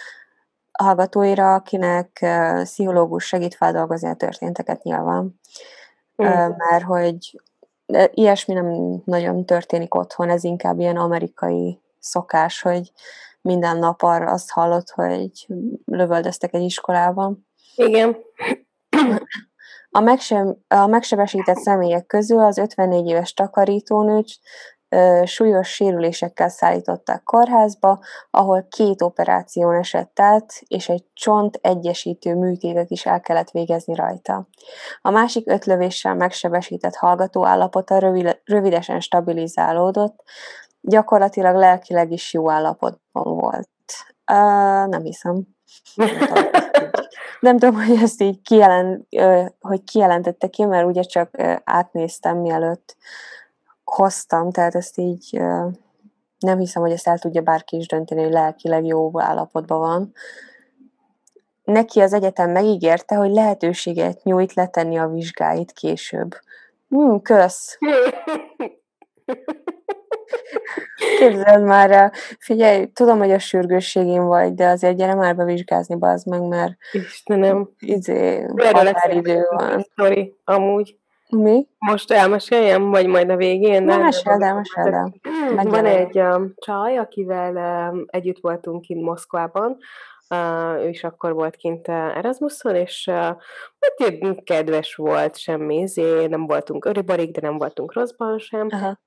hallgatóira, akinek pszichológus segít feldolgozni a történteket nyilván. Mm. Mert hogy ilyesmi nem nagyon történik otthon, ez inkább ilyen amerikai szokás, hogy minden nap arra azt hallott, hogy lövöldöztek egy iskolában. Igen. A, megse- a megsebesített személyek közül az 54 éves takarítónőt súlyos sérülésekkel szállították kórházba, ahol két operáción esett át, és egy csont egyesítő műtétet is el kellett végezni rajta. A másik öt lövéssel megsebesített hallgató állapota rövidesen stabilizálódott, gyakorlatilag lelkileg is jó állapotban volt. Uh, nem hiszem. Nem tudom, hogy ezt így kijelent, hogy kijelentette ki, mert ugye csak átnéztem mielőtt hoztam, tehát ezt így nem hiszem, hogy ezt el tudja bárki is dönteni, hogy lelkileg jó állapotban van. Neki az egyetem megígérte, hogy lehetőséget nyújt letenni a vizsgáit később. Hmm, kösz! Képzeld már el. Figyelj, tudom, hogy a sürgősségén vagy, de azért gyere már bevizsgázni, bazd meg, mert Istenem. Izé, határidő van. Sorry, amúgy. Mi? Most elmeséljem, vagy majd a végén? Na, meséld el, meséld el. Van egy um, csaj, akivel um, együtt voltunk kint Moszkvában, uh, ő is akkor volt kint uh, Erasmuson, és uh, hát kedves volt, semmi, izé, nem voltunk öribarik, de nem voltunk rosszban sem, Aha.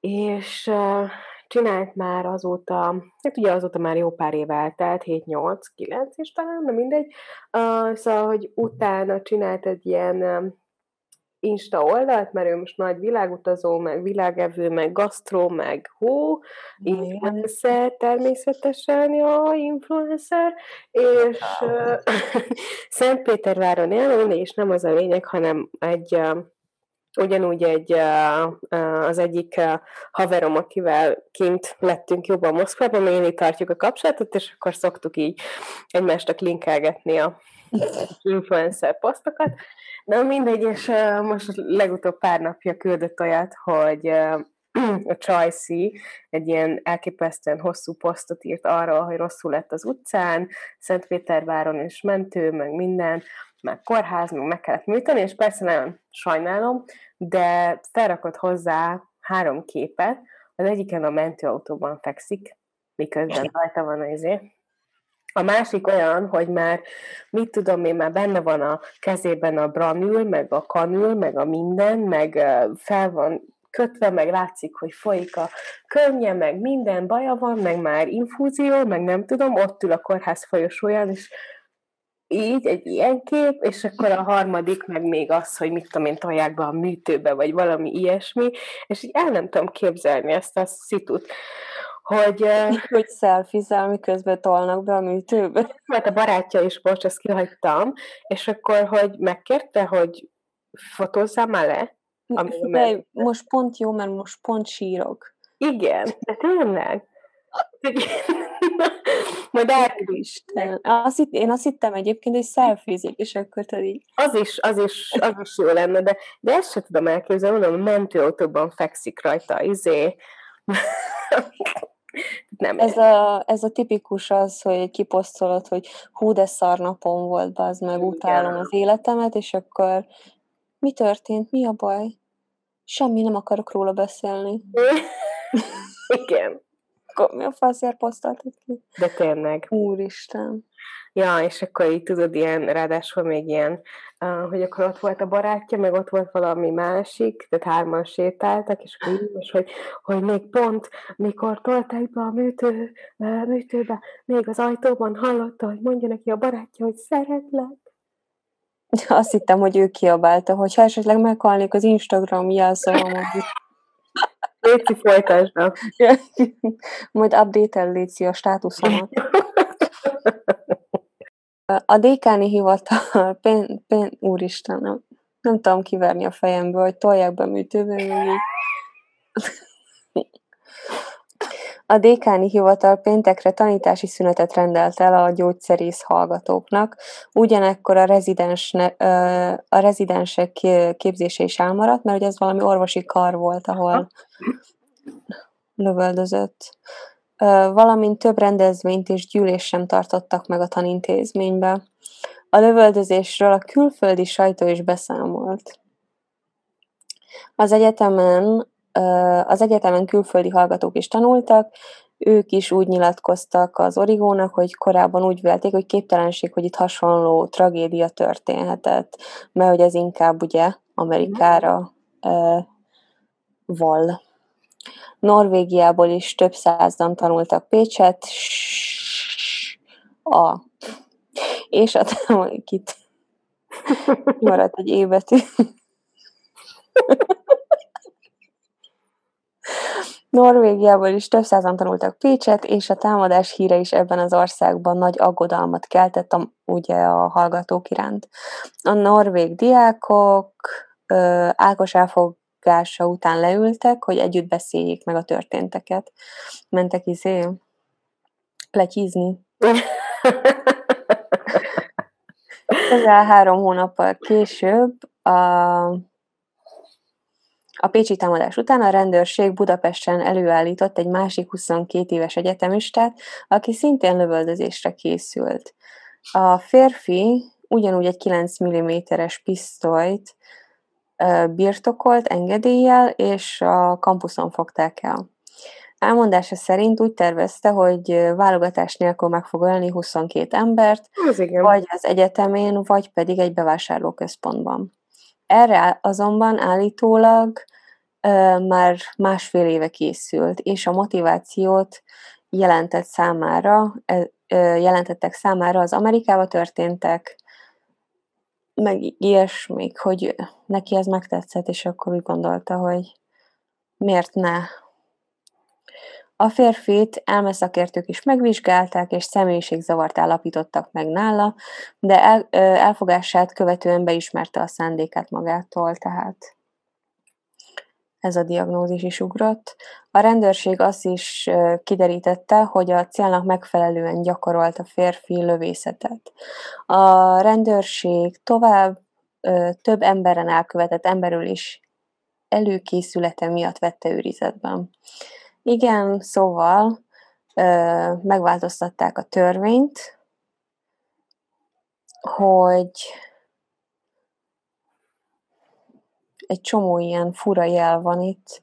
és uh, csinált már azóta, hát ugye azóta már jó pár év eltelt, 7-8, 9 és talán, de mindegy, uh, szóval, hogy utána csinált egy ilyen um, Insta oldalt, mert ő most nagy világutazó, meg világevő, meg gasztró, meg hó, influencer természetesen, jó, influencer, és uh, Szentpéterváron él, és nem az a lényeg, hanem egy ugyanúgy egy, az egyik haverom, akivel kint lettünk jobban Moszkvában, mi tartjuk a kapcsolatot, és akkor szoktuk így egymástak linkelgetni a influencer posztokat, Na mindegy, és most legutóbb pár napja küldött olyat, hogy a Csajci egy ilyen elképesztően hosszú posztot írt arról, hogy rosszul lett az utcán, Szentpéterváron és mentő, meg minden, meg kórház, meg meg kellett műteni, és persze nagyon sajnálom, de felrakott hozzá három képet, az egyiken a mentőautóban fekszik, miközben rajta van az izé, a másik olyan, hogy már, mit tudom én, már benne van a kezében a branül, meg a kanül, meg a minden, meg fel van kötve, meg látszik, hogy folyik a könnye, meg minden baja van, meg már infúzió, meg nem tudom, ott ül a kórház folyosóján, és így egy ilyen kép, és akkor a harmadik meg még az, hogy mit tudom én, tolják be a műtőbe, vagy valami ilyesmi, és így el nem tudom képzelni ezt a szitut hogy... Hogy szelfizel, miközben tolnak be a műtőbe. Mert a barátja is, bocs, ezt kihagytam, és akkor, hogy megkérte, hogy fotózzál már le? De most pont jó, mert most pont sírok. Igen, de tényleg. Majd. Isten. Azt hitt, én azt hittem egyébként, hogy szelfizik, és akkor tudod Az is, az is, az is jó lenne, de, de ezt sem tudom elképzelni, mondom, a mentőautóban fekszik rajta, izé. Nem. Ez a, ez a tipikus az, hogy kiposztolod, hogy hú, de szar napom volt, az meg utálom az életemet, és akkor mi történt, mi a baj? Semmi, nem akarok róla beszélni. Igen. Akkor mi a faszért posztoltad ki? De tényleg. Úristen. Ja, és akkor így tudod, ilyen, ráadásul még ilyen, uh, hogy akkor ott volt a barátja, meg ott volt valami másik, tehát hárman sétáltak, és akkor így, és hogy, hogy még pont, mikor tolták be a műtő, uh, műtőbe, még az ajtóban hallotta, hogy mondja neki a barátja, hogy szeretlek. Azt hittem, hogy ő kiabálta, hogy ha esetleg meghalnék az Instagram jelszavamon. Léci folytásnak. Majd update-el Léci a státuszomat. A dékáni hivatal, pén, pén, úristen, nem, nem tudom kiverni a fejemből, hogy tolják be műtőbe A dékáni hivatal péntekre tanítási szünetet rendelt el a gyógyszerész hallgatóknak, ugyanekkor a, rezidens, a rezidensek képzése is elmaradt, mert ugye ez valami orvosi kar volt, ahol lövöldözött. Valamint több rendezvényt és gyűlés sem tartottak meg a tanintézménybe. A lövöldözésről a külföldi sajtó is beszámolt. Az egyetemen az egyetemen külföldi hallgatók is tanultak, ők is úgy nyilatkoztak az Origónak, hogy korábban úgy vélték, hogy képtelenség, hogy itt hasonló tragédia történhetett, mert hogy ez inkább ugye Amerikára uh, val. Norvégiából is több százan tanultak Pécset, a, és a itt maradt egy évetű. Norvégiából is több százan tanultak Pécset, és a támadás híre is ebben az országban nagy aggodalmat keltett a, ugye a hallgatók iránt. A norvég diákok ö, Ákos elfogása után leültek, hogy együtt beszéljék meg a történteket. Mentek izé pletyizni. Közel három hónappal később a a pécsi támadás után a rendőrség Budapesten előállított egy másik 22 éves egyetemistát, aki szintén lövöldözésre készült. A férfi ugyanúgy egy 9 mm-es pisztolyt birtokolt engedéllyel, és a kampuszon fogták el. Elmondása szerint úgy tervezte, hogy válogatás nélkül meg fog ölni 22 embert, Az igen. vagy az egyetemén, vagy pedig egy bevásárlóközpontban. Erre azonban állítólag már másfél éve készült, és a motivációt jelentett számára, jelentettek számára az Amerikába történtek, meg ilyesmik, hogy neki ez megtetszett, és akkor úgy gondolta, hogy miért ne. A férfit elmeszakértők is megvizsgálták, és személyiségzavart állapítottak meg nála, de el, elfogását követően beismerte a szándékát magától, tehát ez a diagnózis is ugrott. A rendőrség azt is kiderítette, hogy a célnak megfelelően gyakorolt a férfi lövészetet. A rendőrség tovább több emberen elkövetett emberül is előkészülete miatt vette őrizetben. Igen, szóval megváltoztatták a törvényt, hogy egy csomó ilyen fura jel van itt.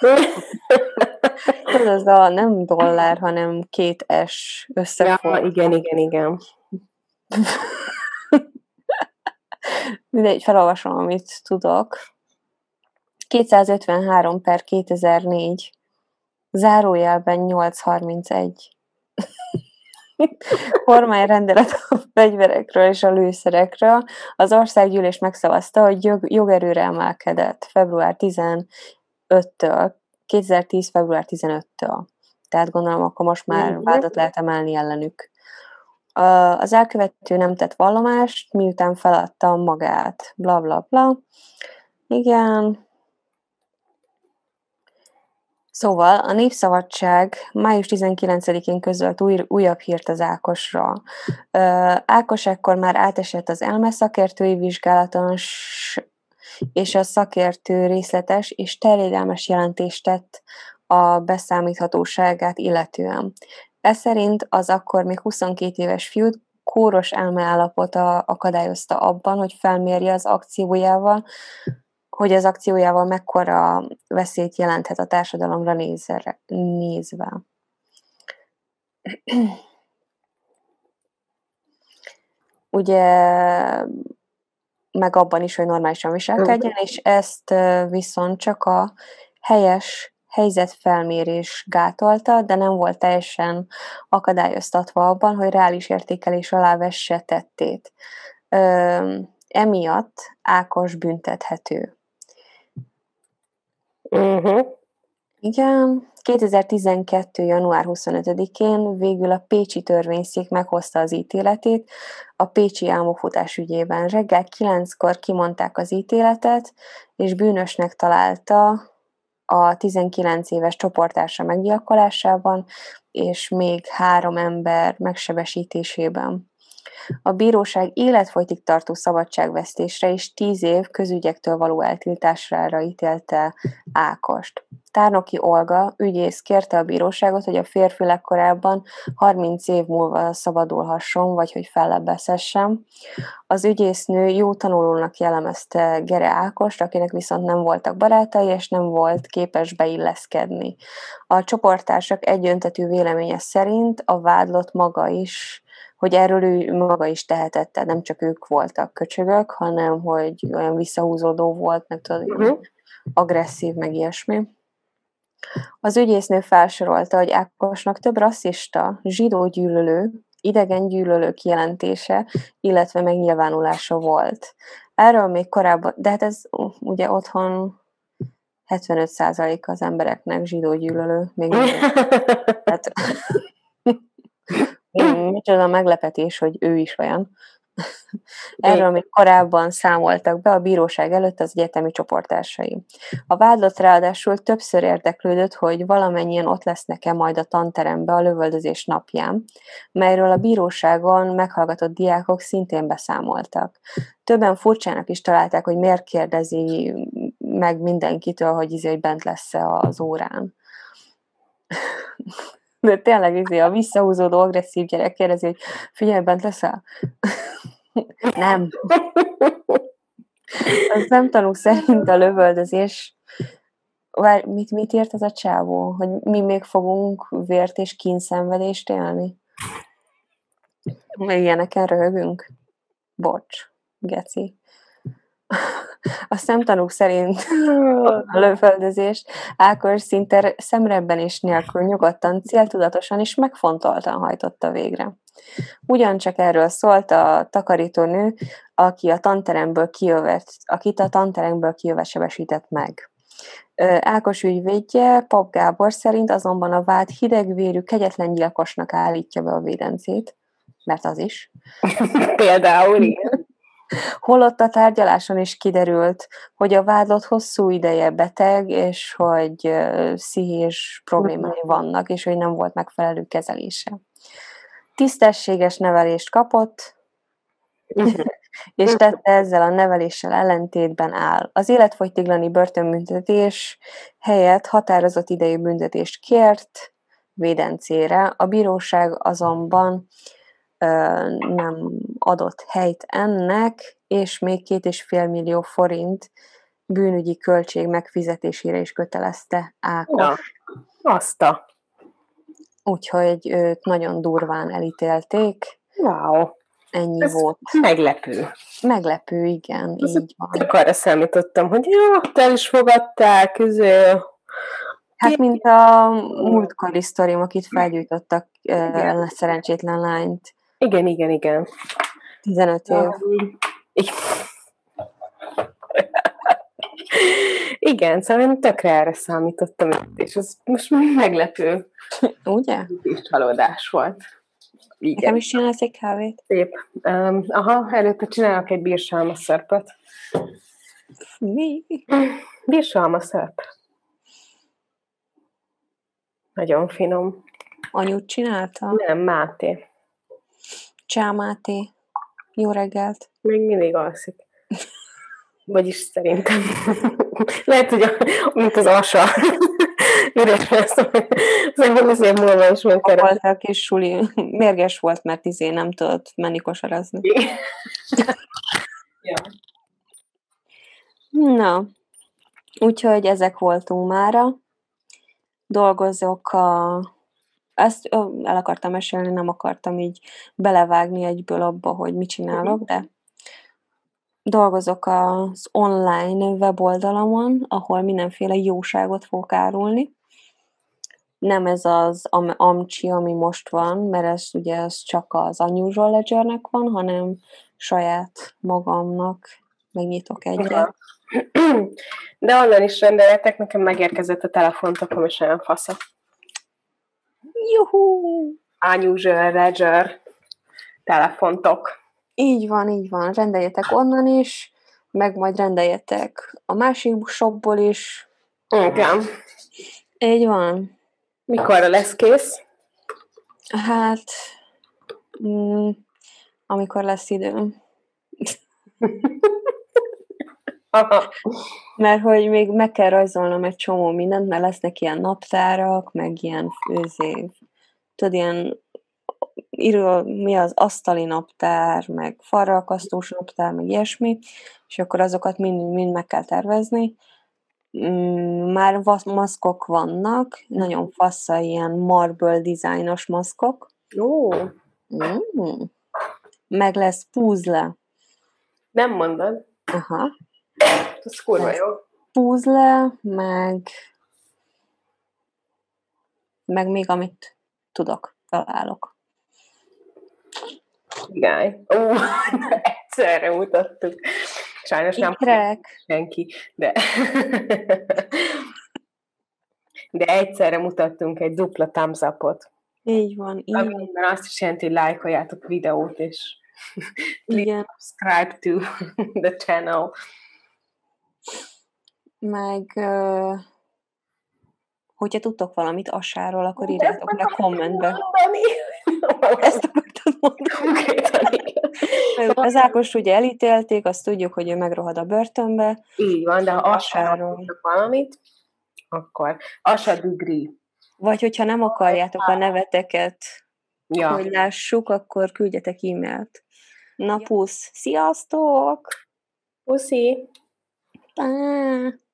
Ez a nem dollár, hanem két S összefog. Ja, igen, igen, igen. Mindegy, felolvasom, amit tudok. 253 per 2004, zárójelben 831 kormányrendelet a fegyverekről és a lőszerekről, az országgyűlés megszavazta, hogy jog, jogerőre emelkedett február 15-től, 2010. február 15-től. Tehát gondolom, akkor most már mhm. vádat lehet emelni ellenük. Az elkövető nem tett vallomást, miután feladta magát, bla bla bla. Igen. Szóval a Népszabadság május 19-én közölt új, újabb hírt az Ákosra. Ákos ekkor már átesett az elme szakértői vizsgálaton, és a szakértő részletes és terjedelmes jelentést tett a beszámíthatóságát illetően. Ez szerint az akkor még 22 éves fiút kóros elmeállapota akadályozta abban, hogy felmérje az akciójával, hogy az akciójával mekkora veszélyt jelenthet a társadalomra nézve. nézve. Ugye meg abban is, hogy normálisan viselkedjen, és ezt viszont csak a helyes helyzetfelmérés gátolta, de nem volt teljesen akadályoztatva abban, hogy reális értékelés alá vesse tettét. emiatt Ákos büntethető. Uh-huh. Igen, 2012. január 25-én végül a Pécsi törvényszék meghozta az ítéletét a Pécsi álmokfutás ügyében. Reggel 9-kor kimondták az ítéletet, és bűnösnek találta a 19 éves csoportársa meggyilkolásában, és még három ember megsebesítésében. A bíróság életfolytig tartó szabadságvesztésre és tíz év közügyektől való eltiltásra ítélte Ákost. Tárnoki Olga, ügyész kérte a bíróságot, hogy a férfi legkorábban 30 év múlva szabadulhasson, vagy hogy fellebbezhessen. Az ügyésznő jó tanulónak jellemezte Gere Ákost, akinek viszont nem voltak barátai, és nem volt képes beilleszkedni. A csoporttársak egyöntetű véleménye szerint a vádlott maga is hogy erről ő maga is tehetette, nem csak ők voltak köcsögök, hanem hogy olyan visszahúzódó volt, meg tudod, uh-huh. agresszív, meg ilyesmi. Az ügyésznő felsorolta, hogy Ákosnak több rasszista, zsidó gyűlölő, idegen gyűlölő kijelentése, illetve megnyilvánulása volt. Erről még korábban, de hát ez ugye otthon 75% az embereknek zsidó gyűlölő, még Tehát, micsoda meglepetés, hogy ő is olyan. Erről még korábban számoltak be a bíróság előtt az egyetemi csoporttársai. A vádlott ráadásul többször érdeklődött, hogy valamennyien ott lesznek-e majd a tanterembe a lövöldözés napján, melyről a bíróságon meghallgatott diákok szintén beszámoltak. Többen furcsának is találták, hogy miért kérdezi meg mindenkitől, hogy izé, hogy bent lesz-e az órán. De tényleg izé, a visszahúzódó agresszív gyerek kérdezi, hogy figyelj, bent leszel? nem. Az nem tanul szerint a lövöldözés Vár, mit, mit ért ez a csávó? Hogy mi még fogunk vért és kínszenvedést élni? Ilyeneken röhögünk? Bocs, geci. A szemtanúk szerint a lövöldözést Ákos szinte és nélkül nyugodtan, céltudatosan és megfontoltan hajtotta végre. Ugyancsak erről szólt a takarítónő, aki a tanteremből kijövet, akit a tanteremből kijövet sebesített meg. Ákos ügyvédje, Pap Gábor szerint azonban a vád hidegvérű, kegyetlen gyilkosnak állítja be a védencét, mert az is. Például, igen. Holott a tárgyaláson is kiderült, hogy a vádlott hosszú ideje beteg, és hogy pszichés problémái vannak, és hogy nem volt megfelelő kezelése. Tisztességes nevelést kapott, és tette ezzel a neveléssel ellentétben áll. Az életfogytiglani börtönbüntetés helyett határozott idejű büntetést kért védencére. A bíróság azonban nem adott helyt ennek, és még két és fél millió forint bűnügyi költség megfizetésére is kötelezte Ákos. Ja, azt a. Úgyhogy őt nagyon durván elítélték. Wow. Ennyi Ez volt. Meglepő. Meglepő, igen, Ez így van. Arra számítottam, hogy jó, te is fogadták, közül. Hát, mint a múltkori sztorim, akit felgyújtottak uh, szerencsétlen lányt. Igen, igen, igen. 15 év. Igen, szóval én tökre erre számítottam, és ez most meglepő. Ugye? És csalódás volt. Igen. Nekem is csinálsz egy kávét? Szép. Um, aha, előtte csinálok egy bírsalma szörpöt. Mi? Bírsalma szörp. Nagyon finom. Anyut csinálta? Nem, Máté. Csá Máté. Jó reggelt. Még mindig alszik. Vagyis szerintem. Lehet, hogy a, mint az asa. Üres lesz. Szerintem az év múlva is megkeres. Volt a kis suli. Mérges volt, mert izé nem tudott menni kosarazni. ja. Na, úgyhogy ezek voltunk mára. Dolgozok a ezt el akartam mesélni, nem akartam így belevágni egyből abba, hogy mit csinálok, de dolgozok az online weboldalamon, ahol mindenféle jóságot fogok árulni. Nem ez az am- Amcsi, ami most van, mert ez ugye ez csak az Unusual Ledgernek van, hanem saját magamnak megnyitok egyet. De onnan is rendeljetek, nekem megérkezett a telefontokom, és olyan fasza. Juhú! Unusual Ledger telefontok. Így van, így van. Rendeljetek onnan is, meg majd rendeljetek a másik shopból is. Igen. Így van. Mikorra lesz kész? Hát, mm, amikor lesz időm. Mert hogy még meg kell rajzolnom egy csomó mindent, mert lesznek ilyen naptárak, meg ilyen főzév. Tudod, ilyen író, mi az asztali naptár, meg falrakasztós naptár, meg ilyesmi, és akkor azokat mind, mind meg kell tervezni. Mm, már maszkok vannak, nagyon fassa ilyen marble dizájnos maszkok. Jó. Mm. Meg lesz púzle. Nem mondod? Aha. Ez kurva jó. Puzzle, meg meg még amit tudok, találok. Gály. Ó, egyszerre mutattuk. Sajnos nem senki, de de egyszerre mutattunk egy dupla thumbs up-ot. Így van, így van. azt is jelenti, hogy lájkoljátok videót, és Igen. subscribe to the channel. Meg hogyha tudtok valamit asáról, akkor írjátok le kommentbe. Ezt akartad mondani. Az Ákos ugye elítélték, azt tudjuk, hogy ő megrohad a börtönbe. Így van, de ha asáról valamit, akkor asa degree. Vagy hogyha nem akarjátok a neveteket, ja. hogy lássuk, akkor küldjetek e-mailt. Na pusz, sziasztok! Puszi! Bye.